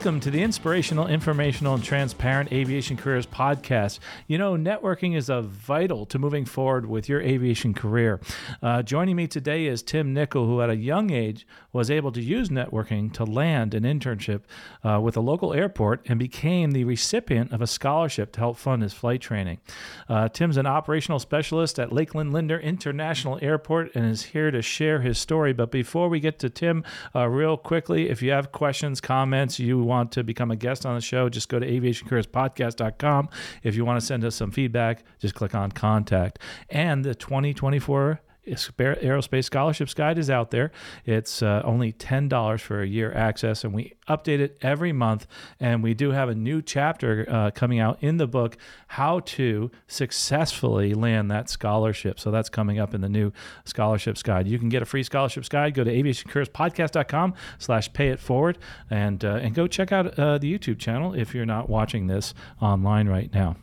Welcome to the Inspirational, Informational, and Transparent Aviation Careers Podcast. You know, networking is a vital to moving forward with your aviation career. Uh, joining me today is Tim Nickel, who at a young age was able to use networking to land an internship uh, with a local airport and became the recipient of a scholarship to help fund his flight training. Uh, Tim's an operational specialist at Lakeland Linder International Airport and is here to share his story. But before we get to Tim, uh, real quickly, if you have questions, comments, you want to become a guest on the show, just go to aviationcareerspodcast.com. If you want to send us some feedback, just click on contact. And the 2024 Aerospace Scholarships Guide is out there. It's uh, only $10 for a year access, and we update it every month. And we do have a new chapter uh, coming out in the book, How to Successfully Land That Scholarship. So that's coming up in the new Scholarships Guide. You can get a free Scholarships Guide. Go to aviationcareerspodcast.com slash pay it forward and, uh, and go check out uh, the YouTube channel if you're not watching this online right now.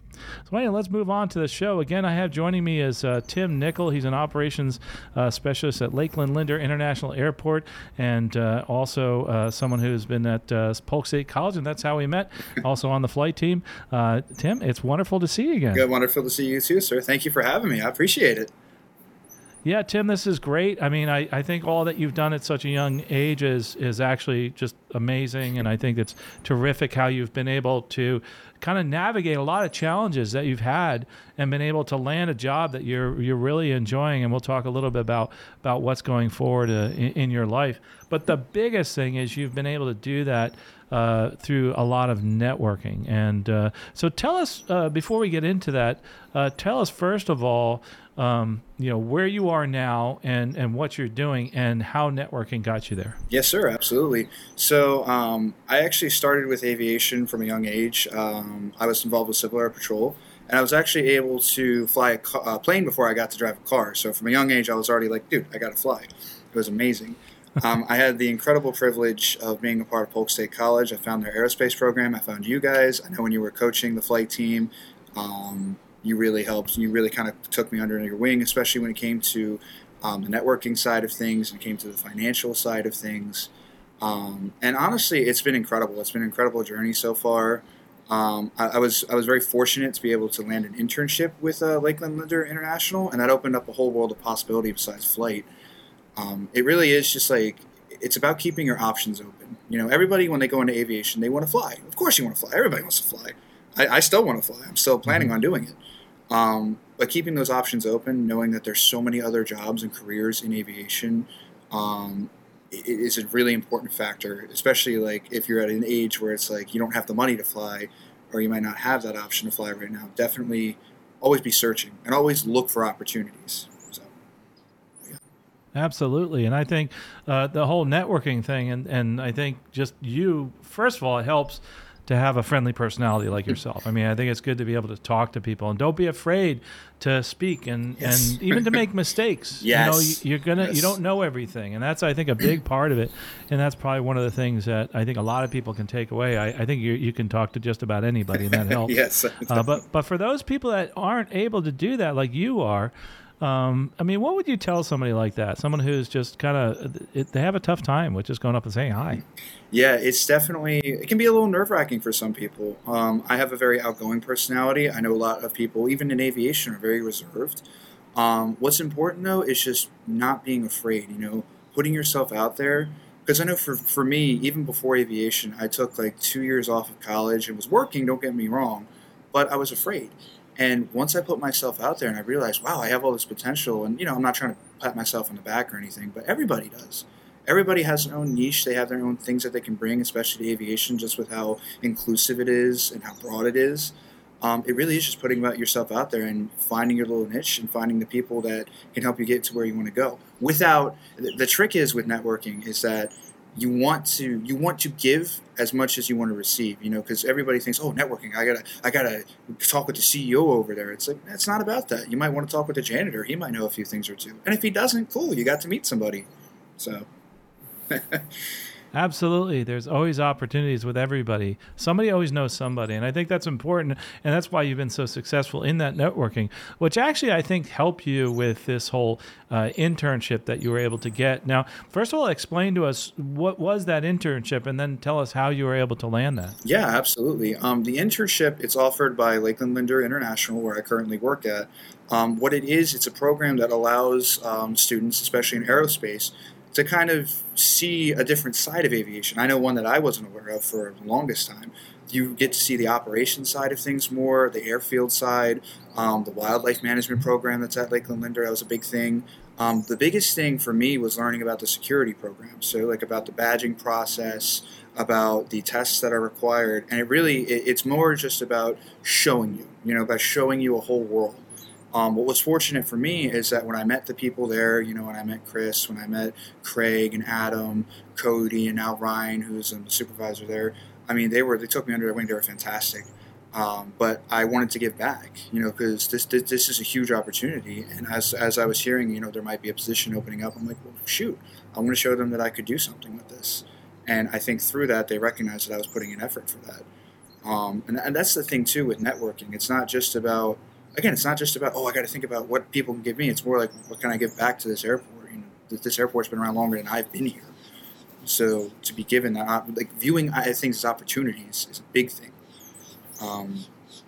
So, anyway, let's move on to the show. Again, I have joining me is uh, Tim Nickel. He's an operations uh, specialist at Lakeland Linder International Airport and uh, also uh, someone who's been at uh, Polk State College, and that's how we met, also on the flight team. Uh, Tim, it's wonderful to see you again. Good, wonderful to see you too, sir. Thank you for having me. I appreciate it. Yeah, Tim, this is great. I mean, I, I think all that you've done at such a young age is is actually just amazing, and I think it's terrific how you've been able to kind of navigate a lot of challenges that you've had and been able to land a job that you're you're really enjoying. And we'll talk a little bit about about what's going forward uh, in, in, your life. But the biggest thing is you've been able to do that uh, through a lot of networking. And uh, so, tell us uh, before we get into that. Uh, tell us first of all. Um, you know where you are now and and what you're doing and how networking got you there yes sir absolutely so um, i actually started with aviation from a young age um, i was involved with civil air patrol and i was actually able to fly a, ca- plane before i got to drive a car so from a young age i was already like dude i gotta fly it was amazing um, I had the incredible privilege of being a part of Polk State College. I found their aerospace program. I found you guys. I know when you were coaching the flight team, um, you really helped. You really kind of took me under your wing, especially when it came to um, the networking side of things and came to the financial side of things. Um, and honestly, it's been incredible. It's been an incredible journey so far. Um, I, I, was I was very fortunate to be able to land an internship with uh, Lakeland Linder International, and that opened up a whole world of possibility besides flight. Um, it really is just like it's about keeping your options open. You know, everybody when they go into aviation, they want to fly. Of course, you want to fly. Everybody wants to fly. I, I still want to fly. I'm still planning mm-hmm. on doing it. Um, but keeping those options open, knowing that there's so many other jobs and careers in aviation, um, is a really important factor. Especially like if you're at an age where it's like you don't have the money to fly, or you might not have that option to fly right now. Definitely, always be searching and always look for opportunities. So, yeah. Absolutely, and I think uh, the whole networking thing, and and I think just you first of all, it helps to have a friendly personality like yourself. I mean, I think it's good to be able to talk to people and don't be afraid to speak and, yes. and even to make mistakes. yes. You know, you, are gonna yes. you don't know everything, and that's I think a big part of it, and that's probably one of the things that I think a lot of people can take away. I, I think you you can talk to just about anybody, and that helps. yes. Uh, but but for those people that aren't able to do that, like you are. Um, I mean, what would you tell somebody like that? Someone who's just kind of they have a tough time with just going up and saying hi. Yeah, it's definitely it can be a little nerve wracking for some people. Um, I have a very outgoing personality. I know a lot of people, even in aviation, are very reserved. Um, what's important though is just not being afraid. You know, putting yourself out there. Because I know for for me, even before aviation, I took like two years off of college and was working. Don't get me wrong, but I was afraid and once I put myself out there and I realized, wow, I have all this potential, and you know, I'm not trying to pat myself on the back or anything, but everybody does. Everybody has their own niche. They have their own things that they can bring, especially to aviation, just with how inclusive it is and how broad it is. Um, it really is just putting yourself out there and finding your little niche and finding the people that can help you get to where you want to go. Without the trick is with networking is that you want to you want to give as much as you want to receive you know because everybody thinks oh networking i gotta i gotta talk with the ceo over there. It's like it's not about that. You might want to talk with the janitor. He might know a few things or two. And if he doesn't cool you got to meet somebody. So Absolutely. There's always opportunities with everybody. Somebody always knows somebody. And I think that's important. And that's why you've been so successful in that networking, which actually I think helped you with this whole uh, internship that you were able to get. Now, first of all, explain to us what was that internship and then tell us how you were able to land that. Yeah, absolutely. Um, the internship, it's offered by Lakeland Linder International, where I currently work at. Um, what it is, it's a program that allows um, students, especially in aerospace, to kind of see a different side of aviation. I know one that I wasn't aware of for the longest time. You get to see the operation side of things more, the airfield side, um, the wildlife management program that's at Lakeland Linder. That was a big thing. Um, the biggest thing for me was learning about the security program. So, like about the badging process, about the tests that are required, and it really it, it's more just about showing you, you know, about showing you a whole world. Um, what was fortunate for me is that when I met the people there, you know, when I met Chris, when I met Craig and Adam, Cody, and now Ryan, who's a supervisor there, I mean, they were they took me under their wing. They were fantastic. Um, but I wanted to give back, you know, because this, this, this is a huge opportunity. And as as I was hearing, you know, there might be a position opening up. I'm like, well, shoot, I want to show them that I could do something with this. And I think through that, they recognized that I was putting an effort for that. Um, and, and that's the thing too with networking. It's not just about again, it's not just about oh, I got to think about what people can give me. It's more like what can I give back to this airport? You know, this airport's been around longer than I've been here, so to be given that, like viewing things as opportunities, is a big thing. Um,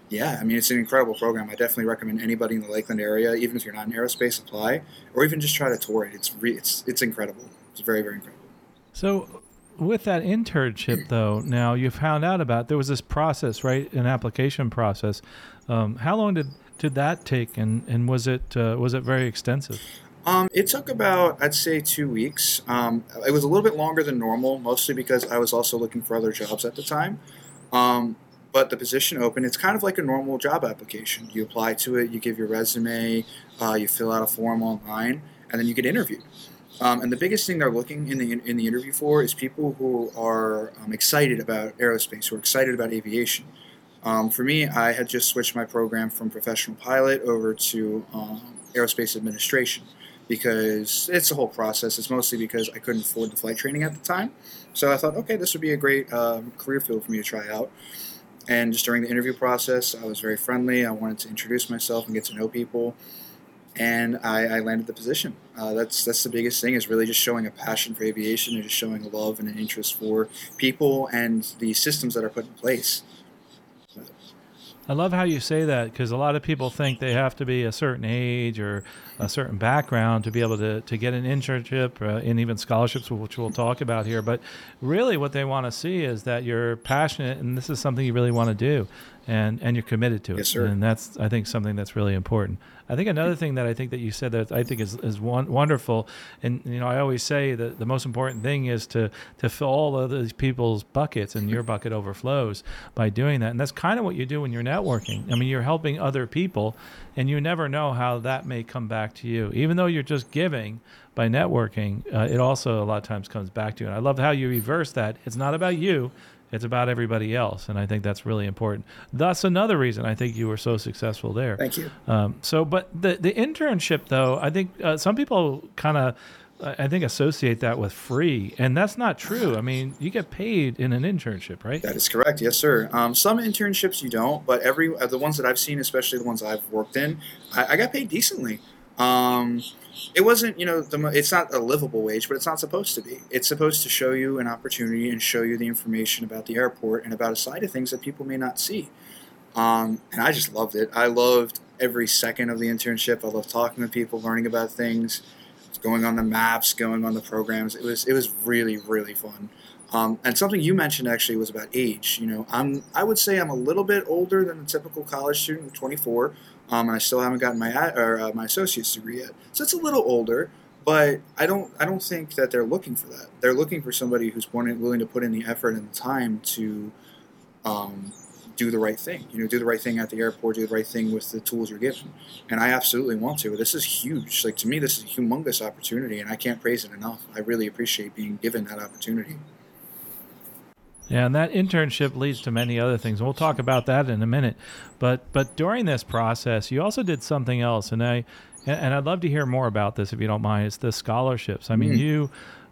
yeah, I mean, it's an incredible program. I definitely recommend anybody in the Lakeland area, even if you're not in aerospace, apply, or even just try to tour it. It's re- it's it's incredible. It's very very incredible. So, with that internship, though, now you found out about there was this process, right? An application process. Um, how long did did that take, and and was it uh, was it very extensive? Um, it took about I'd say two weeks. Um, it was a little bit longer than normal, mostly because I was also looking for other jobs at the time. Um, but the position open, it's kind of like a normal job application. You apply to it, you give your resume, uh, you fill out a form online, and then you get interviewed. Um, and the biggest thing they're looking in the in the interview for is people who are um, excited about aerospace, who are excited about aviation. Um, for me, I had just switched my program from professional pilot over to um, aerospace administration because it's a whole process. It's mostly because I couldn't afford the flight training at the time. So I thought, okay, this would be a great um, career field for me to try out. And just during the interview process, I was very friendly. I wanted to introduce myself and get to know people. And I, I landed the position. Uh, that's that's the biggest thing is really just showing a passion for aviation and just showing a love and an interest for people and the systems that are put in place. I love how you say that because a lot of people think they have to be a certain age or a certain background to be able to, to get an internship uh, and even scholarships, which we'll talk about here. But really, what they want to see is that you're passionate and this is something you really want to do and, and you're committed to it. Yes, sir. And that's, I think, something that's really important. I think another thing that I think that you said that I think is, is wonderful, and you know, I always say that the most important thing is to to fill all of these people's buckets, and your bucket overflows by doing that. And that's kind of what you do when you're networking. I mean, you're helping other people, and you never know how that may come back to you. Even though you're just giving by networking, uh, it also a lot of times comes back to you. And I love how you reverse that. It's not about you. It's about everybody else, and I think that's really important. That's another reason I think you were so successful there. Thank you. Um, so, but the the internship though, I think uh, some people kind of. I think associate that with free, and that's not true. I mean, you get paid in an internship, right? That is correct. Yes, sir. Um, some internships you don't, but every uh, the ones that I've seen, especially the ones I've worked in, I, I got paid decently. Um, it wasn't, you know, the, it's not a livable wage, but it's not supposed to be. It's supposed to show you an opportunity and show you the information about the airport and about a side of things that people may not see. Um, and I just loved it. I loved every second of the internship. I loved talking to people, learning about things, going on the maps, going on the programs. It was it was really really fun. Um, and something you mentioned actually was about age. You know, I'm I would say I'm a little bit older than a typical college student, 24, um, and I still haven't gotten my or, uh, my associate's degree yet. So it's a little older, but I don't I don't think that they're looking for that. They're looking for somebody who's willing to put in the effort and the time to um, do the right thing. You know, do the right thing at the airport, do the right thing with the tools you're given. And I absolutely want to. This is huge. Like to me, this is a humongous opportunity, and I can't praise it enough. I really appreciate being given that opportunity. Yeah, and that internship leads to many other things. We'll talk about that in a minute. But but during this process, you also did something else, and I and I'd love to hear more about this if you don't mind. It's the scholarships. I mean, mm. you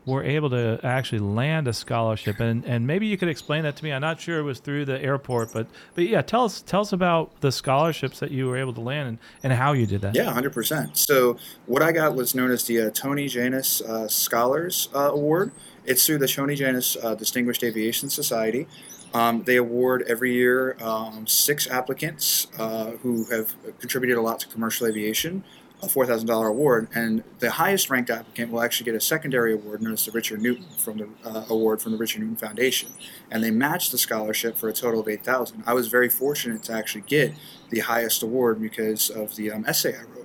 were able to actually land a scholarship, and and maybe you could explain that to me. I'm not sure it was through the airport, but but yeah, tell us tell us about the scholarships that you were able to land and, and how you did that. Yeah, hundred percent. So what I got was known as the uh, Tony Jannus uh, Scholars uh, Award. It's through the Tony Jannus uh, Distinguished Aviation Society. Um, they award every year um, six applicants uh, who have contributed a lot to commercial aviation a $4,000 award, and the highest ranked applicant will actually get a secondary award known as the Richard Newton from the uh, award from the Richard Newton Foundation, and they match the scholarship for a total of 8,000. I was very fortunate to actually get the highest award because of the um, essay I wrote.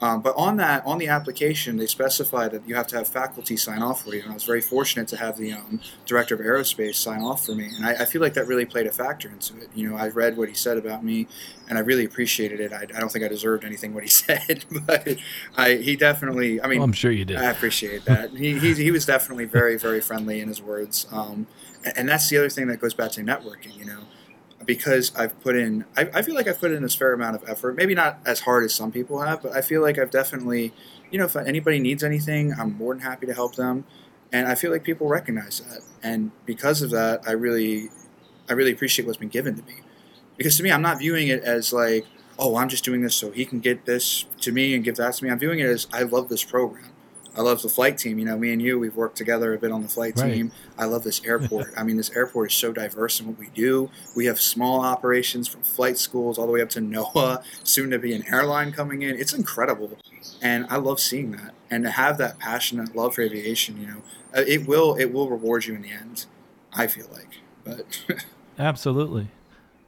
Um, but on that, on the application, they specify that you have to have faculty sign off for you. And I was very fortunate to have the um, director of aerospace sign off for me. And I, I, feel like that really played a factor into it. You know, I read what he said about me, and I really appreciated it. I, I don't think I deserved anything what he said, but I, he definitely. I mean, well, I'm sure you did. I appreciate that. he, he, he was definitely very very friendly in his words. Um, and, and that's the other thing that goes back to networking. You know because I've put in, I, I, feel like I've put in this fair amount of effort. Maybe not as hard as some people have, but I feel like I've definitely, you know, if anybody needs anything, I'm more than happy to help them. And I feel like people recognize that. And because of that, I really, I really appreciate what's been given to me. Because to me, I'm not viewing it as like, oh, I'm just doing this so he can get this to me and give that to me. I'm viewing it as I love this program. I love the flight team. You know, me and you, we've worked together a bit on the flight right. team. I love this airport. I mean, this airport is so diverse in what we do. We have small operations from flight schools all the way up to NOAA, soon to be an airline coming in. It's incredible. And I love seeing that. And to have that passionate love for aviation, you know, uh, it will it will reward you in the end. I feel like. But Absolutely.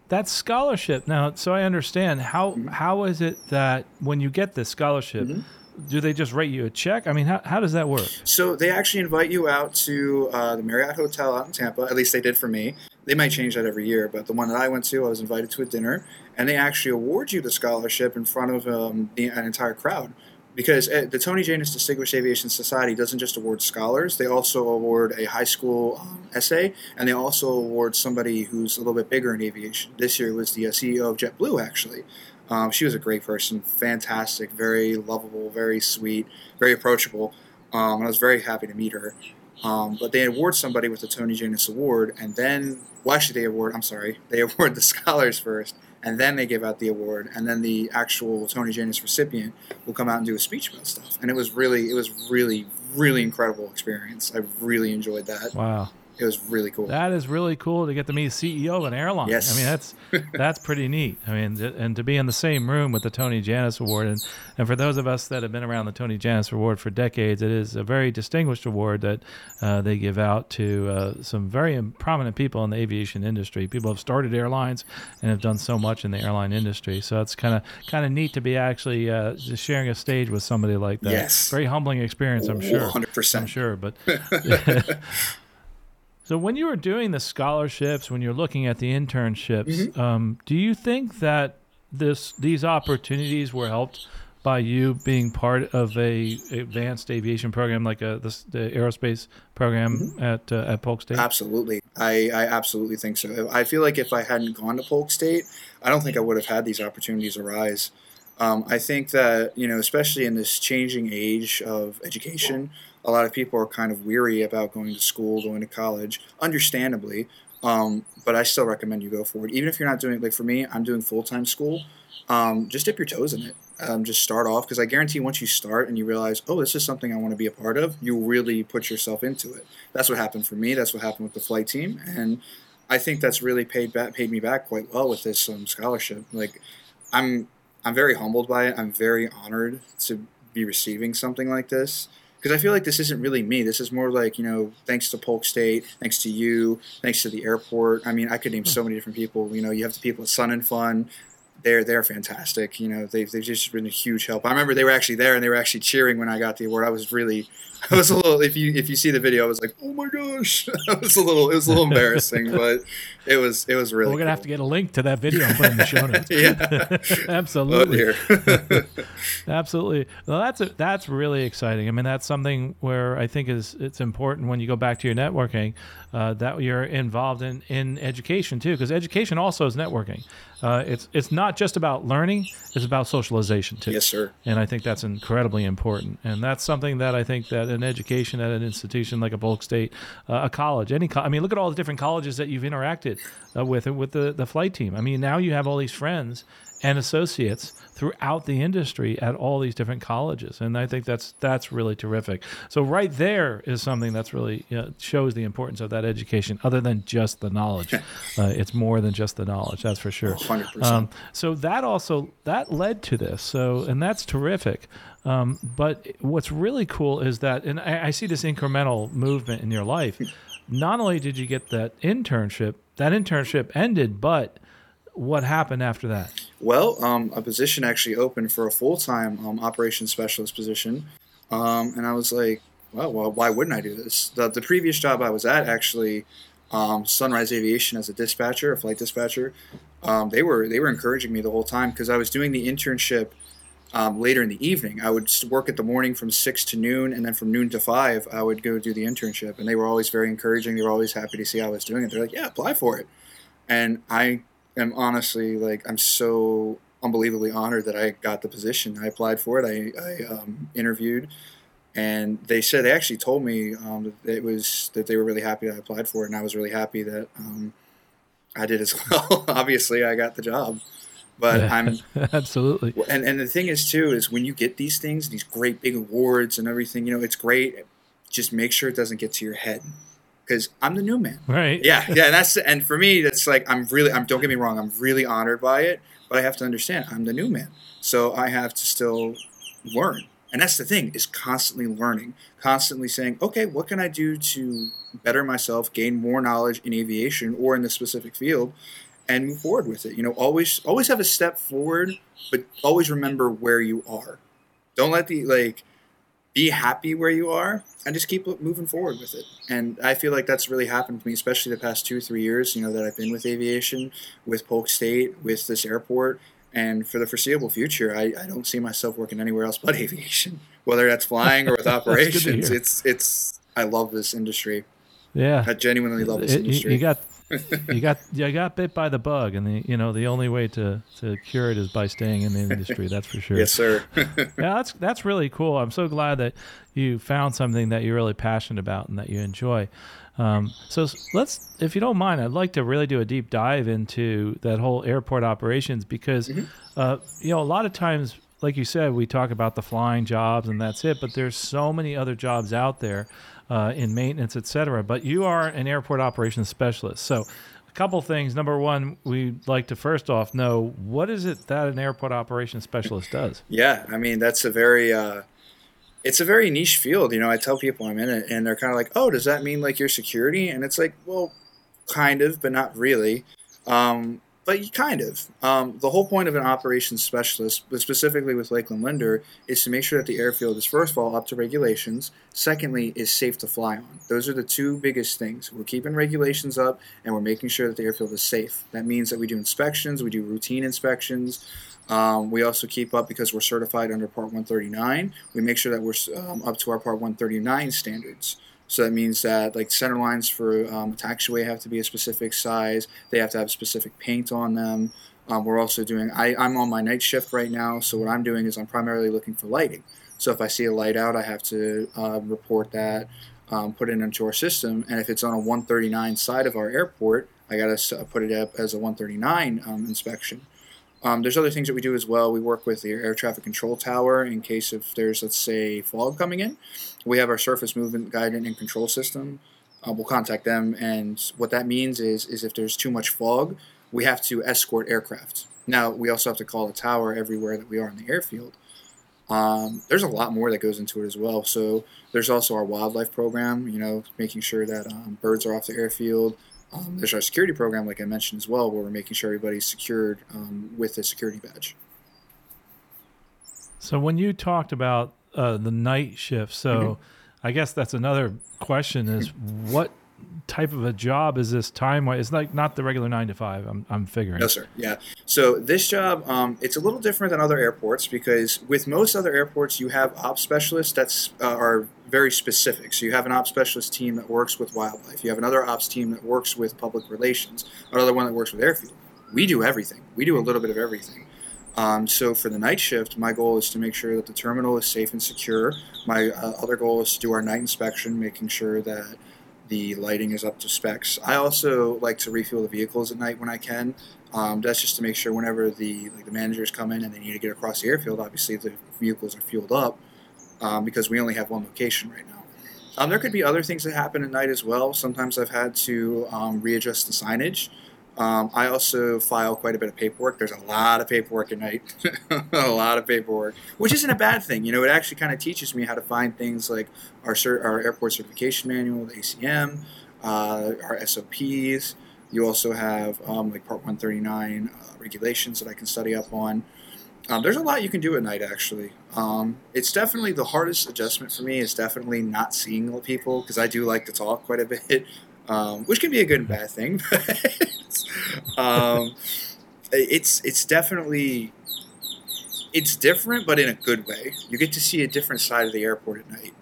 That scholarship. Now, so I understand how mm-hmm. how is it that when you get this scholarship, mm-hmm do they just write you a check? I mean, how, how does that work? So they actually invite you out to uh, the Marriott Hotel out in Tampa. At least they did for me. They might change that every year, but the one that I went to, I was invited to a dinner, and they actually award you the scholarship in front of um, the, an entire crowd. Because uh, the Tony Jannus Distinguished Aviation Society doesn't just award scholars; they also award a high school um, essay, and they also award somebody who's a little bit bigger in aviation. This year was the uh, CEO of JetBlue, actually. Um, she was a great person, fantastic, very lovable, very sweet, very approachable. Um, and I was very happy to meet her. Um, but they award somebody with the Tony Jannus Award, and then, well, actually, they award, I'm sorry, they award the scholars first, and then they give out the award, and then the actual Tony Jannus recipient will come out and do a speech about stuff. And it was really, it was really, really incredible experience. I really enjoyed that. Wow it was really cool. That is really cool to get to meet CEO of an airline. Yes. I mean that's that's pretty neat. I mean, and to be in the same room with the Tony Jannus Award, and and for those of us that have been around the Tony Jannus Award for decades, it is a very distinguished award that uh, they give out to uh, some very prominent people in the aviation industry. People have started airlines and have done so much in the airline industry. So it's kind of kind of neat to be actually uh, just sharing a stage with somebody like that. Yes. Very humbling experience, I'm sure. 100%. I'm sure, but. So when you were doing the scholarships, when you're looking at the internships, mm-hmm. um, do you think that this these opportunities were helped by you being part of a advanced aviation program like a, the, the aerospace program mm-hmm. at uh, at Polk State? Absolutely, I, I absolutely think so. I feel like if I hadn't gone to Polk State, I don't think I would have had these opportunities arise. Um, I think that you know, especially in this changing age of education a lot of people are kind of weary about going to school, going to college, understandably. Um, but I still recommend you go for it. Even if you're not doing like for me, I'm doing full time school. Um, just dip your toes in it. Um, just start off because I guarantee once you start and you realize, oh, this is something I want to be a part of, you really put yourself into it. That's what happened for me. That's what happened with the flight team, and I think that's really paid back, paid me back quite well with this um, scholarship. Like, I'm I'm very humbled by it. I'm very honored to be receiving something like this because I feel like this isn't really me. This is more like you know, thanks to Polk State, thanks to you, thanks to the airport. I mean, I could name hmm. so many different people. You know, you have the people at Sun and Fun. They're they're fantastic. You know, they've they've just been a huge help. I remember they were actually there and they were actually cheering when I got the award. I was really, I was a little. If you if you see the video, I was like, oh my gosh, it was a little it was a little embarrassing, but it was it was really. Well, we're gonna cool. have to get a link to that video and put in the show notes. yeah, absolutely. absolutely. Well, that's a, that's really exciting. I mean, that's something where I think is it's important when you go back to your networking uh, that you're involved in in education too, because education also is networking. Uh, it's it's not just about learning; it's about socialization too. Yes, sir. And I think that's incredibly important. And that's something that I think that an education at an institution like a Polk State, uh, a college, any, co- I mean, look at all the different colleges that you've interacted uh, with with the the flight team. I mean, now you have all these friends and associates throughout the industry at all these different colleges, and I think that's that's really terrific. So right there is something that's really you know, shows the importance of that education, other than just the knowledge. uh, it's more than just the knowledge, that's for sure. Um, so that also that led to this. So and that's terrific. Um, but what's really cool is that, and I, I see this incremental movement in your life. Not only did you get that internship, that internship ended, but what happened after that? Well, um, a position actually opened for a full time um, operations specialist position. Um, and I was like, well, well, why wouldn't I do this? The, the previous job I was at, actually, um, Sunrise Aviation as a dispatcher, a flight dispatcher, um, they were they were encouraging me the whole time because I was doing the internship um, later in the evening. I would work at the morning from six to noon, and then from noon to five, I would go do the internship. And they were always very encouraging. They were always happy to see I was doing it. They're like, "Yeah, apply for it." And I am honestly like, I'm so unbelievably honored that I got the position. I applied for it. I, I um, interviewed, and they said they actually told me um, that it was that they were really happy that I applied for it, and I was really happy that um, I did as well. Obviously, I got the job, but Yeah, I'm absolutely. and and the thing is too is when you get these things, these great big awards and everything, you know, it's great. Just make sure it doesn't get to your head, because I'm the new man. Right. Yeah, yeah. And that's and for me, that's like I'm really. I'm don't get me wrong. I'm really honored by it, but I have to understand I'm the new man, so I have to still learn. And that's the thing is constantly learning, constantly saying, okay, what can I do to better myself, gain more knowledge in aviation or in the specific field, and move forward with it. You know, always always have a step forward, but always remember where you are. Don't let the like be happy where you are and just keep moving forward with it. And I feel like that's really happened to me, especially the past two, three years, you know, that I've been with aviation, with Polk State, with this airport. And for the foreseeable future, I, I don't see myself working anywhere else but aviation, whether that's flying or with operations. It's, it's, I love this industry. Yeah. I genuinely love this It- industry. you got you got you got bit by the bug, and the you know the only way to to cure it is by staying in the industry. That's for sure. yes, sir. Yeah, that's that's really cool. I'm so glad that you found something that you're really passionate about and that you enjoy. Um, so let's, if you don't mind, I'd like to really do a deep dive into that whole airport operations because, Mm-hmm. uh, you know, a lot of times, like you said, we talk about the flying jobs and that's it, but there's so many other jobs out there uh, in maintenance, et cetera. But you are an airport operations specialist, so. A couple things. Number one, we'd like to first off know what is it that an airport operations specialist does. Yeah, I mean that's a very uh, it's a very niche field. You know, I tell people I'm in it, and they're kind of like, "Oh, does that mean like your security?" And it's like, well, kind of, but not really. Um, but you kind of. Um, the whole point of an operations specialist, but specifically with Lakeland Linder, is to make sure that the airfield is first of all up to regulations. Secondly, is safe to fly on. Those are the two biggest things. We're keeping regulations up, and we're making sure that the airfield is safe. That means that we do inspections, we do routine inspections. Um, we also keep up because we're certified under Part 139. We make sure that we're um, up to our Part 139 standards. So that means that like center lines for um, taxiway have to be a specific size. They have to have specific paint on them. Um, we're also doing. I, I'm on my night shift right now, so what I'm doing is I'm primarily looking for lighting. So if I see a light out, I have to uh, report that, um, put it into our system, and if it's on a 139 side of our airport, I got to put it up as a 139 um, inspection. Um, there's other things that we do as well. We work with the air traffic control tower in case if there's, let's say, fog coming in. We have our surface movement guidance and control system. Uh, we'll contact them, and what that means is, is if there's too much fog, we have to escort aircraft. Now, we also have to call the tower everywhere that we are in the airfield. Um, there's a lot more that goes into it as well. So there's also our wildlife program, you know, making sure that um, birds are off the airfield. Um, there's our security program, like I mentioned as well, where we're making sure everybody's secured um, with a security badge. So when you talked about uh, the night shift, so Mm-hmm. I guess that's another question: is what type of a job is this time wise? It's like not the regular nine to five. I'm I'm figuring. No, sir. Yeah. So this job, um, it's a little different than other airports because with most other airports, you have ops specialists that uh, are very specific. So you have an ops specialist team that works with wildlife. You have another ops team that works with public relations. Another one that works with airfield. we do everything. We do a little bit of everything. Um, so for the night shift, my goal is to make sure that the terminal is safe and secure. My uh, other goal is to do our night inspection, making sure that the lighting is up to specs. I also like to refuel the vehicles at night when I can. Um, that's just to make sure whenever the like the managers come in and they need to get across the airfield, obviously the vehicles are fueled up um, because we only have one location right now. Um, there could be other things that happen at night as well. Sometimes I've had to um, readjust the signage. Um, I also file quite a bit of paperwork. There's a lot of paperwork at night, a lot of paperwork, which isn't a bad thing. You know, it actually kind of teaches me how to find things like our cert- our airport certification manual, the ACM, uh, our SOPs. You also have um, like Part 139 uh, regulations that I can study up on. Um, there's a lot you can do at night, actually. Um, it's definitely the hardest adjustment for me is definitely not seeing people because I do like to talk quite a bit um, which can be a good and bad thing. But um, it's it's definitely it's different, but in a good way. You get to see a different side of the airport at night.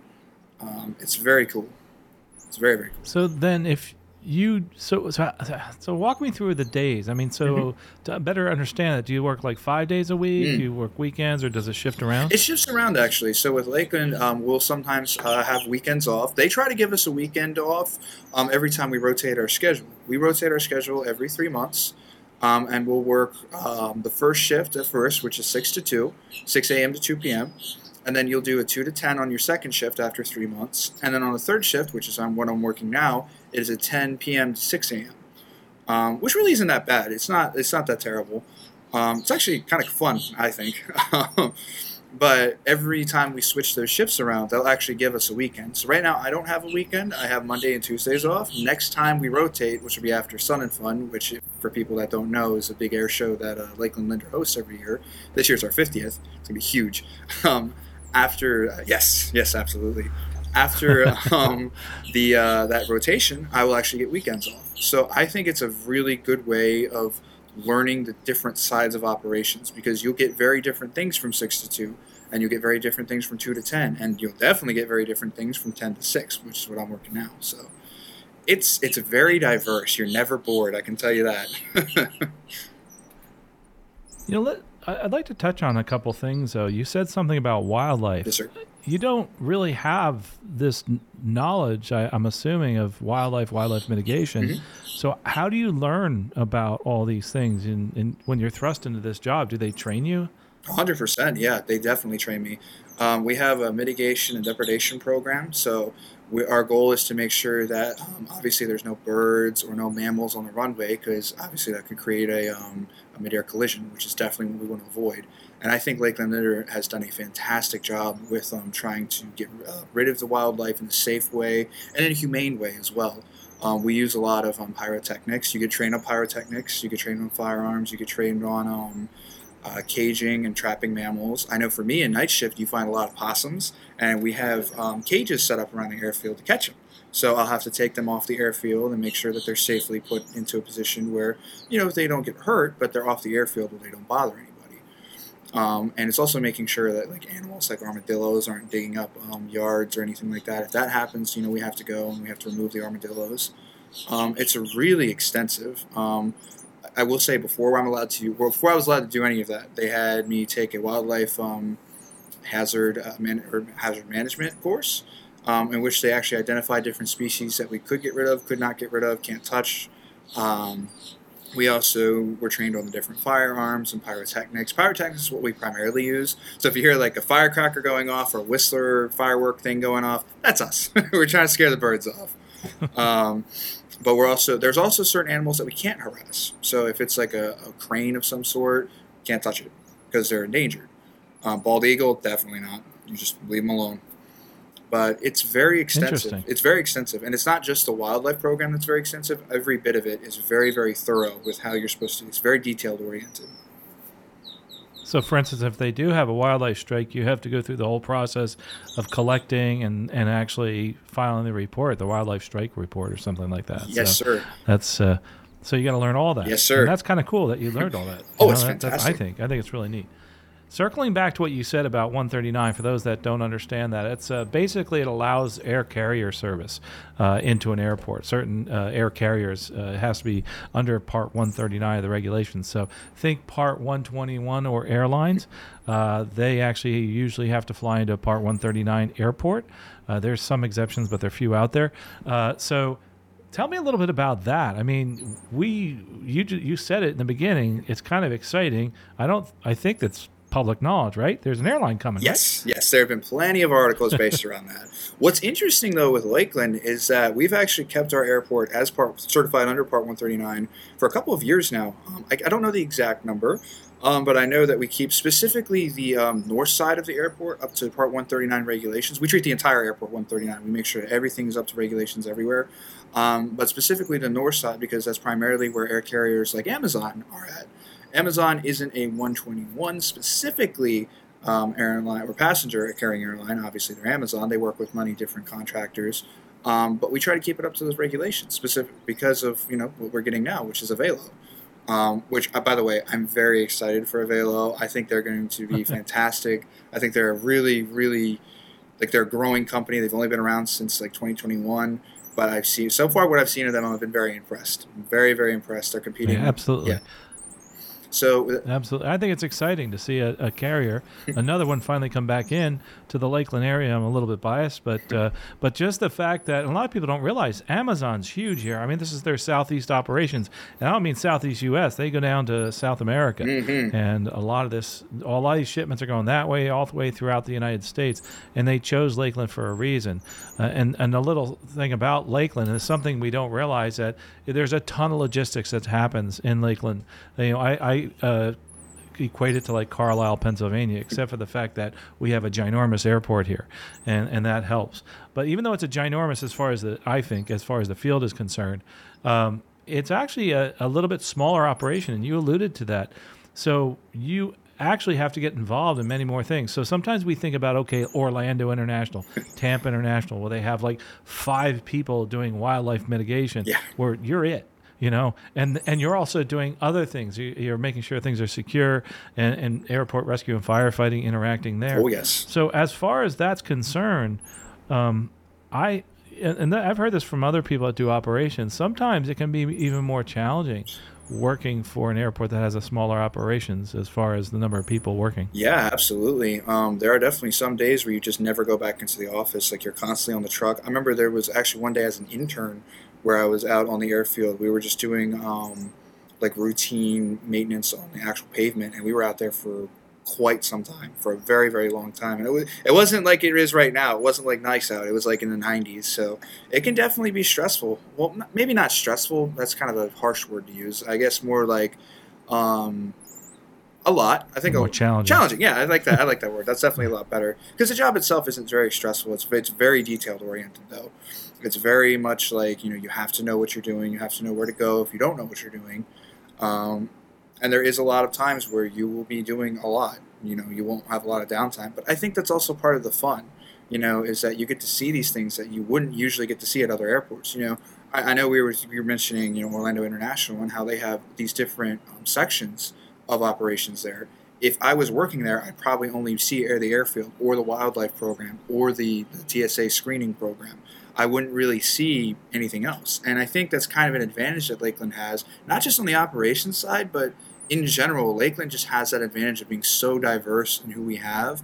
Um, it's very cool. It's very very cool. So then, if you so so so walk me through the days. I mean, so mm-hmm. to better understand it, do you work like five days a week? Mm. Do you work weekends, or does it shift around? It shifts around actually. So with Lakeland, um, we'll sometimes uh, have weekends off. They try to give us a weekend off um, every time we rotate our schedule. We rotate our schedule every three months. Um, and we'll work um, the first shift at first, which is 6 to 2, 6 a.m. to 2 p.m and then you'll do a 2 to 10 on your second shift after three months. And then on the third shift, which is on what I'm working now, it is a 10 p.m. to 6 a.m., um, which really isn't that bad. It's not, it's not that terrible. Um, it's actually kind of fun, I think. but every time we switch those shifts around, they'll actually give us a weekend. So right now, I don't have a weekend. I have Monday and Tuesdays off. Next time we rotate, which will be after Sun and Fun, which for people that don't know is a big air show that uh, Lakeland Linder hosts every year. This year's our 50th. It's gonna be huge. Um, after uh, yes, yes, absolutely. After um, the uh, that rotation, I will actually get weekends off. So I think it's a really good way of learning the different sides of operations because you'll get very different things from six to two, and you'll get very different things from two to ten, and you'll definitely get very different things from ten to six, which is what I'm working now. So it's it's very diverse. You're never bored. I can tell you that. you know, let, I'd like to touch on a couple things, though. You said something about wildlife. Yes, sir. You don't really have this knowledge, I, am assuming, of wildlife, wildlife mitigation. Mm-hmm. So, how do you learn about all these things? And, when you're thrust into this job, do they train you? 100%. Yeah, they definitely train me. Um, we have a mitigation and depredation program. So, we, our goal is to make sure that um, obviously there's no birds or no mammals on the runway because obviously that could create a, um, a mid-air collision, which is definitely what we want to avoid. And I think Lakeland Linder has done a fantastic job with um, trying to get uh, rid of the wildlife in a safe way and in a humane way as well. Um, we use a lot of um, pyrotechnics. You get train on pyrotechnics. You get trained on firearms. You get trained on um, uh, caging and trapping mammals. I know for me in night shift, you find a lot of possums, and we have um, cages set up around the airfield to catch them. So I'll have to take them off the airfield and make sure that they're safely put into a position where, you know, they don't get hurt, but they're off the airfield where they don't bother anybody. Um, and it's also making sure that like animals like armadillos aren't digging up um, yards or anything like that. If that happens, you know, we have to go and we have to remove the armadillos. Um, it's a really extensive. Um, I will say before I'm allowed to, before I was allowed to do any of that, they had me take a wildlife um, hazard uh, man, or hazard management course, um, in which they actually identified different species that we could get rid of, could not get rid of, can't touch. Um, we also were trained on the different firearms and pyrotechnics. Pyrotechnics is what we primarily use. So if you hear like a firecracker going off or a whistler firework thing going off, that's us. we're trying to scare the birds off. Um, but we're also there's also certain animals that we can't harass. So if it's like a, a crane of some sort, can't touch it because they're endangered. Um, bald eagle, definitely not. You just leave them alone. But it's very extensive. It's very extensive, and it's not just the wildlife program that's very extensive. Every bit of it is very, very thorough with how you're supposed to. It's very detailed oriented. So, for instance, if they do have a wildlife strike, you have to go through the whole process of collecting and, and actually filing the report, the wildlife strike report, or something like that. Yes, so sir. That's uh, so you got to learn all that. Yes, sir. And that's kind of cool that you learned all that. oh, know, it's that, fantastic. I think I think it's really neat. Circling back to what you said about 139, for those that don't understand that, it's uh, basically it allows air carrier service uh, into an airport. Certain uh, air carriers uh, has to be under Part 139 of the regulations. So think Part 121 or airlines. Uh, they actually usually have to fly into a Part 139 airport. Uh, there's some exceptions, but there are few out there. so Tell me a little bit about that. I mean, we you you said it in the beginning. It's kind of exciting. I don't. I think that's public knowledge, right? There's an airline coming. Yes, right? yes. There have been plenty of articles based around that. What's interesting though with Lakeland is that we've actually kept our airport as part certified under Part 139 for a couple of years now. Um, I, I, don't know the exact number, um, but I know that we keep specifically the um, north side of the airport up to Part 139 regulations. We treat the entire airport 139. We make sure everything is up to regulations everywhere, um, but specifically the north side because that's primarily where air carriers like Amazon are at. Amazon isn't a 121 specifically um, airline or passenger carrying airline. Obviously, they're Amazon. They work with many different contractors. Um, but we try to keep it up to those regulations, specific because of you know what we're getting now, which is Avelo. Um, which, uh, by the way, I'm very excited for Avelo. I think they're going to be fantastic. I think they're a really, really like they're a growing company. They've only been around since like 2021, but I've seen so far what I've seen of them. I've been very impressed. I'm very, very impressed. They're competing. Yeah, absolutely. Yeah. So uh, absolutely, I think it's exciting to see a, a carrier, another one finally come back in to the Lakeland area. I'm a little bit biased, but uh, but just the fact that a lot of people don't realize Amazon's huge here. I mean, this is their southeast operations, and I don't mean southeast U.S. They go down to South America, mm-hmm. and a lot of this, a lot of these shipments are going that way, all the way throughout the United States, and they chose Lakeland for a reason. Uh, and and a little thing about Lakeland is something we don't realize that there's a ton of logistics that happens in Lakeland. You know, I, I uh, equate it to like Carlisle, Pennsylvania, except for the fact that we have a ginormous airport here, and and that helps. But even though it's a ginormous as far as the I think as far as the field is concerned, um, it's actually a, a little bit smaller operation, and you alluded to that. So you actually have to get involved in many more things. So sometimes we think about okay, Orlando International, Tampa International, where they have like five people doing wildlife mitigation, yeah. where you're it you know? And and you're also doing other things. You, are making sure things are secure and, and, airport rescue and firefighting interacting there. Oh yes. So as far as that's concerned um, i and i've heard this from other people that do operations. Sometimes it can be even more challenging working for an airport that has a smaller operations as far as the number of people working. Yeah absolutely. Um, there are definitely some days where you just never go back into the office like you're constantly on the truck. I remember there was actually one day as an intern where I was out on the airfield. We were just doing um, like routine maintenance on the actual pavement, and we were out there for quite some time, for a very very long time. And it was it wasn't like it is right now. It wasn't like nice out. It was like in the 90s. So it can definitely be stressful. Well, maybe not stressful. That's kind of a harsh word to use. I guess more like. Um, a lot. I think more a, challenging. Challenging, yeah. I like that. I like that word. That's definitely a lot better because the job itself isn't very stressful. It's it's very detailed oriented though. It's very much like you know you have to know what you're doing. You have to know where to go if you don't know what you're doing. Um, and there is a lot of times where you will be doing a lot. You know, you won't have a lot of downtime. But I think that's also part of the fun. You know, is that you get to see these things that you wouldn't usually get to see at other airports. You know, I, I know we were we were mentioning you know Orlando International and how they have these different um, sections of operations there. If I was working there, I'd probably only see Air the Airfield or the wildlife program or the, the TSA screening program. I wouldn't really see anything else. And I think that's kind of an advantage that Lakeland has, not just on the operations side, but in general, Lakeland just has that advantage of being so diverse in who we have.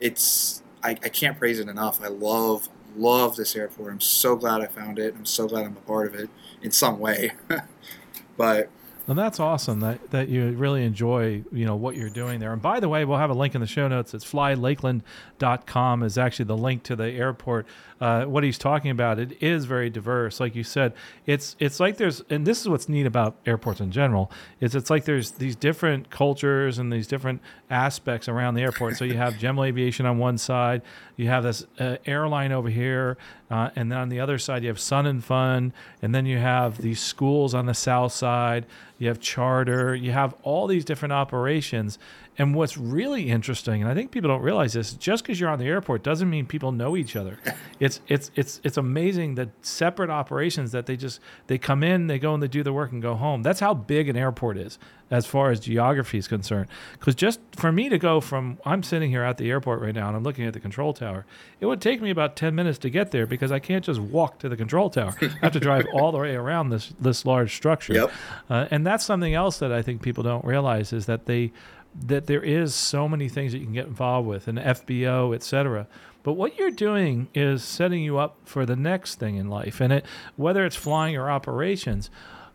It's I, I can't praise it enough. I love love this airport. I'm so glad I found it. I'm so glad I'm a part of it in some way. but and that's awesome that, that you really enjoy, you know, what you're doing there. And by the way, we'll have a link in the show notes. It's flylakeland.com is actually the link to the airport. Uh, what he's talking about, it is very diverse. Like you said, it's it's like there's, and this is what's neat about airports in general, is it's like there's these different cultures and these different aspects around the airport. So you have general aviation on one side, you have this uh, airline over here, uh, and then on the other side you have Sun and Fun, and then you have these schools on the south side. You have charter. You have all these different operations, And what's really interesting, and I think people don't realize this, just because you're on the airport doesn't mean people know each other. it's it's it's it's amazing that separate operations that they just they come in, they go and they do the work and go home. That's how big an airport is as far as geography is concerned. Because just for me to go from I'm sitting here at the airport right now and I'm looking at the control tower, it would take me about ten minutes to get there because I can't just walk to the control tower. I have to drive all the way around this this large structure. Yep. Uh, and that's something else that I think people don't realize is that they that there is so many things that you can get involved with, and FBO, et cetera. But what you're doing is setting you up for the next thing in life, and it whether it's flying or operations,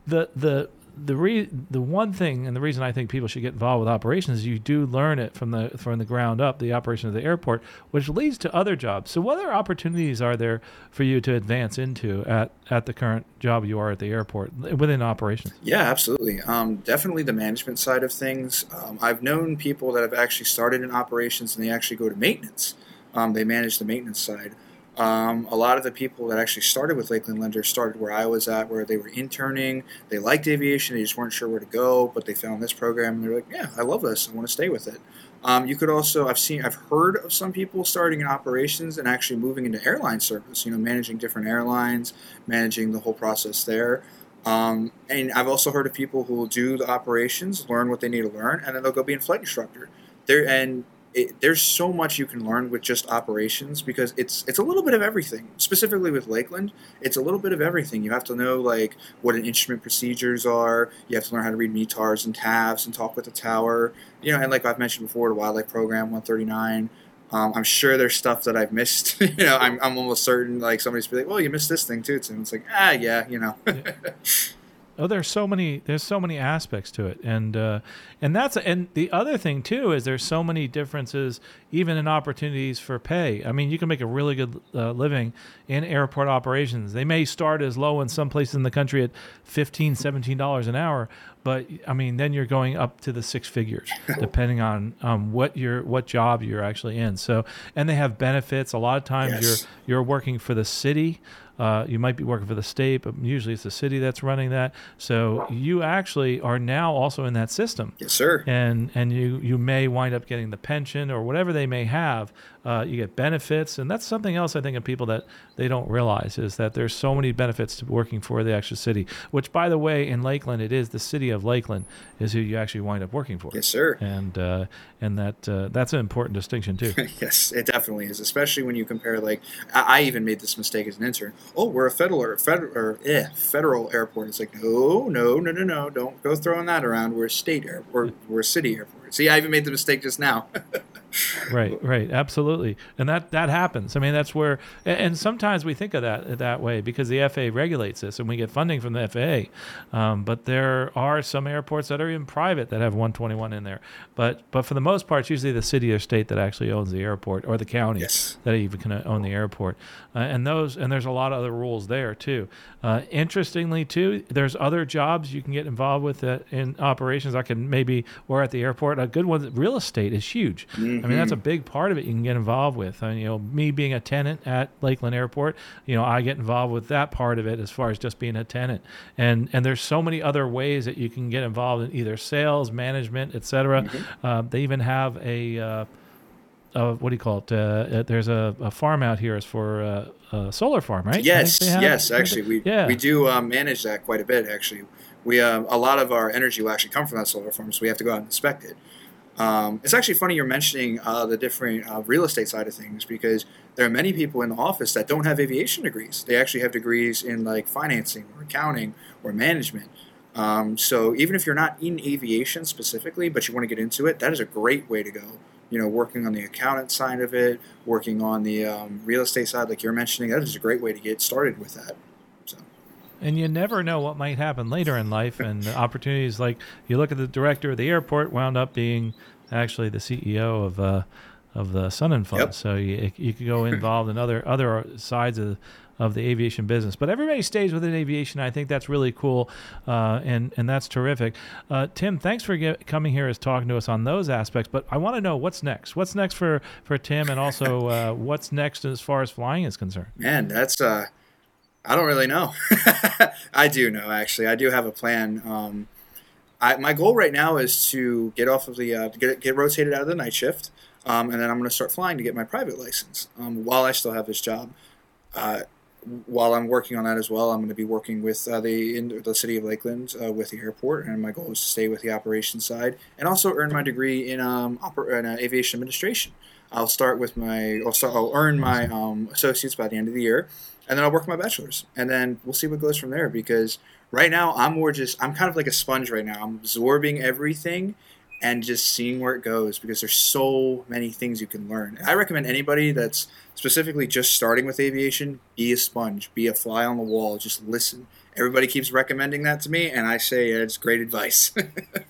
the the the re- the one thing and the reason I think people should get involved with operations is you do learn it from the from the ground up, the operation of the airport, which leads to other jobs. So, what other opportunities are there for you to advance into at at the current job you are at the airport within operations? Yeah, absolutely. Um, definitely the management side of things. Um, I've known people that have actually started in operations and they actually go to maintenance. Um, they manage the maintenance side. Um, a lot of the people that actually started with Lakeland Linder started where I was at, where they were interning. They liked aviation, they just weren't sure where to go, but they found this program and they're like, "Yeah, I love this. I want to stay with it." Um, you could also, I've seen, I've heard of some people starting in operations and actually moving into airline service. You know, managing different airlines, managing the whole process there. Um, and I've also heard of people who will do the operations, learn what they need to learn, and then they'll go be a flight instructor. There and it, there's so much you can learn with just operations because it's it's a little bit of everything. Specifically with Lakeland, it's a little bit of everything. You have to know like what an instrument procedures are. You have to learn how to read METARs and TAFs and talk with the tower. You know, and like I've mentioned before, the Wildlife Program 139. Um, I'm sure there's stuff that I've missed. you know, I'm, I'm almost certain like somebody's be like, "Well, you missed this thing too." And it's like, ah, yeah, you know. Oh, there's so many. There's so many aspects to it, and uh, and that's and the other thing too is there's so many differences even in opportunities for pay. I mean, you can make a really good uh, living in airport operations. They may start as low in some places in the country at 15 17 dollars an hour, but I mean, then you're going up to the six figures depending on um, what your what job you're actually in. So, and they have benefits. A lot of times yes. you're you're working for the city. Uh, you might be working for the state, but usually it's the city that's running that. So you actually are now also in that system. Yes, sir. And and you you may wind up getting the pension or whatever they may have. Uh, you get benefits, and that's something else I think of people that they don't realize is that there's so many benefits to working for the actual city. Which, by the way, in Lakeland, it is the city of Lakeland is who you actually wind up working for. Yes, sir. And uh, and that uh, that's an important distinction too. yes, it definitely is, especially when you compare. Like I, I, even made this mistake as an intern. Oh, we're a federal or federal or eh, federal airport. It's like no, no, no, no, no. Don't go throwing that around. We're a state airport. We're a city airport. See, I even made the mistake just now. right, right, absolutely, and that that happens. I mean, that's where, and sometimes we think of that that way because the FAA regulates this, and we get funding from the FAA. Um, but there are some airports that are even private that have 121 in there. But but for the most part, it's usually the city or state that actually owns the airport, or the county yes. that even can own the airport. Uh, and those and there's a lot of other rules there too. Uh, interestingly, too, there's other jobs you can get involved with uh, in operations. I can maybe or at the airport. A good one, real estate is huge. Mm-hmm. I mean, that's a big part of it you can get involved with. I mean, you know, me being a tenant at Lakeland Airport, you know, I get involved with that part of it as far as just being a tenant. And and there's so many other ways that you can get involved in either sales, management, etc. Mm-hmm. Uh, they even have a uh, uh, what do you call it? Uh, uh there's a, a, farm out here is for uh, a solar farm, right? Yes, yes. Actually, we yeah. we do uh, manage that quite a bit. Actually, we a lot of our energy will actually come from that solar farm, so we have to go out and inspect it. Um, it's actually funny you're mentioning uh, the different uh, real estate side of things because there are many people in the office that don't have aviation degrees. They actually have degrees in like financing or accounting or management. Um, so even if you're not in aviation specifically, but you want to get into it, that is a great way to go. You know, working on the accountant side of it, working on the um, real estate side, like you're mentioning, that is a great way to get started with that and you never know what might happen later in life and opportunities like you look at the director of the airport wound up being actually the CEO of uh, of the Sun 'n Fun. Yep. So you you could go involved in other other sides of of the aviation business. But everybody stays within aviation. I think that's really cool, uh, and and that's terrific. Uh, Tim, thanks for get, coming here as talking to us on those aspects. But I want to know what's next. What's next for for Tim, and also uh, what's next as far as flying is concerned. Man, that's uh, I don't really know. I do know actually. I do have a plan. Um, I, my goal right now is to get off of the uh, get get rotated out of the night shift, um, and then I'm going to start flying to get my private license um, while I still have this job. Uh, while I'm working on that as well, I'm going to be working with uh, the in the city of Lakeland uh, with the airport, and my goal is to stay with the operations side and also earn my degree in um, oper- in, uh, aviation administration. I'll start with my I'll, start, I'll earn my um, associates by the end of the year, and then I'll work my bachelor's, and then we'll see what goes from there. Because right now I'm more just I'm kind of like a sponge right now. I'm absorbing everything and just seeing where it goes because there's so many things you can learn. I recommend anybody that's specifically just starting with aviation, be a sponge, be a fly on the wall, just listen. Everybody keeps recommending that to me, and I say it's great advice.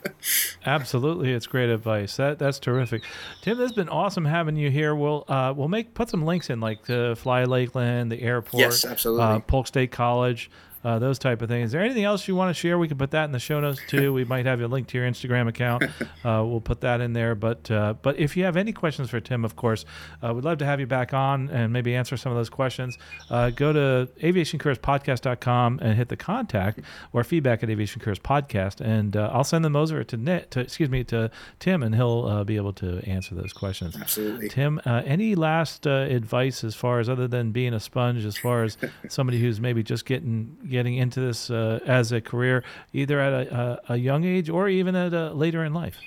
Absolutely, it's great advice. That that's terrific, Tim. It's been awesome having you here. We'll uh, we'll make put some links in, like the Fly Lakeland, the airport, yes, absolutely, uh, Polk State College uh, those type of things. Is there anything else you want to share? We can put that in the show notes too. we might have a link to your Instagram account. Uh, we'll put that in there. But uh, but if you have any questions for Tim, of course, uh, we'd love to have you back on and maybe answer some of those questions. Uh, go to aviationcareerspodcast.com and hit the contact or feedback at Aviation Careers Podcast, and uh, I'll send them over to Nick, to excuse me, to Tim, and he'll be able to answer those questions. Absolutely, Tim. any last advice as far as other than being a sponge, as far as somebody who's maybe just getting getting into this uh, as a career, either at a, a, a young age or even at a, later in life?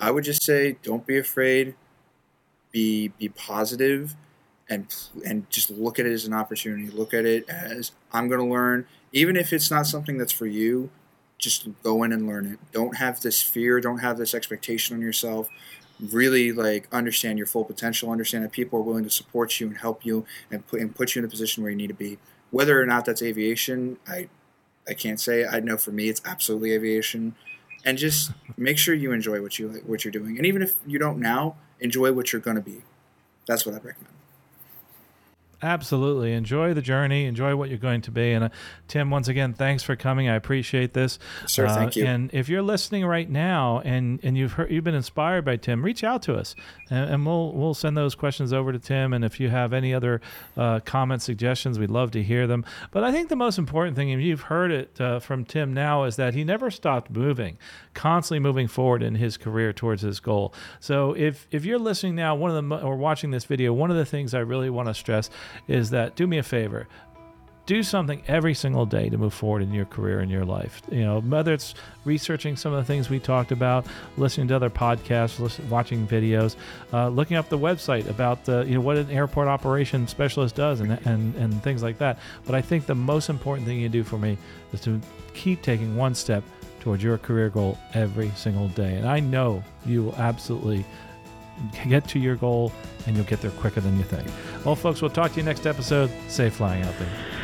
I would just say, don't be afraid. Be be positive, and and just look at it as an opportunity. Look at it as I'm going to learn, even if it's not something that's for you. Just go in and learn it. Don't have this fear. Don't have this expectation on yourself really like understand your full potential understand that people are willing to support you and help you and put, and put you in a position where you need to be whether or not that's aviation, I I can't say. I know for me, it's absolutely aviation. And just make sure you enjoy what you what you're doing, and even if you don't now, enjoy what you're going to be. That's what I recommend. Absolutely. Enjoy the journey. Enjoy what you're going to be. And uh, Tim, once again, thanks for coming. I appreciate this. Sir, uh, thank you. And if you're listening right now and, and you've heard, you've been inspired by Tim, reach out to us and, and we'll we'll send those questions over to Tim. And if you have any other uh, comments, suggestions, we'd love to hear them. But I think the most important thing, and you've heard it uh, from Tim now, is that he never stopped moving, constantly moving forward in his career towards his goal. So if if you're listening now, one of the or watching this video, one of the things I really want to stress is that do me a favor do something every single day to move forward in your career and your life. You know, whether it's researching some of the things we talked about, listening to other podcasts, listen, watching videos, uh, looking up the website about the, you know what an airport operation specialist does, and, and and things like that. But I think the most important thing you do for me is to keep taking one step towards your career goal every single day. And I know you will absolutely get to your goal and you'll get there quicker than you think. Well, folks, we'll talk to you next episode. Safe flying out there.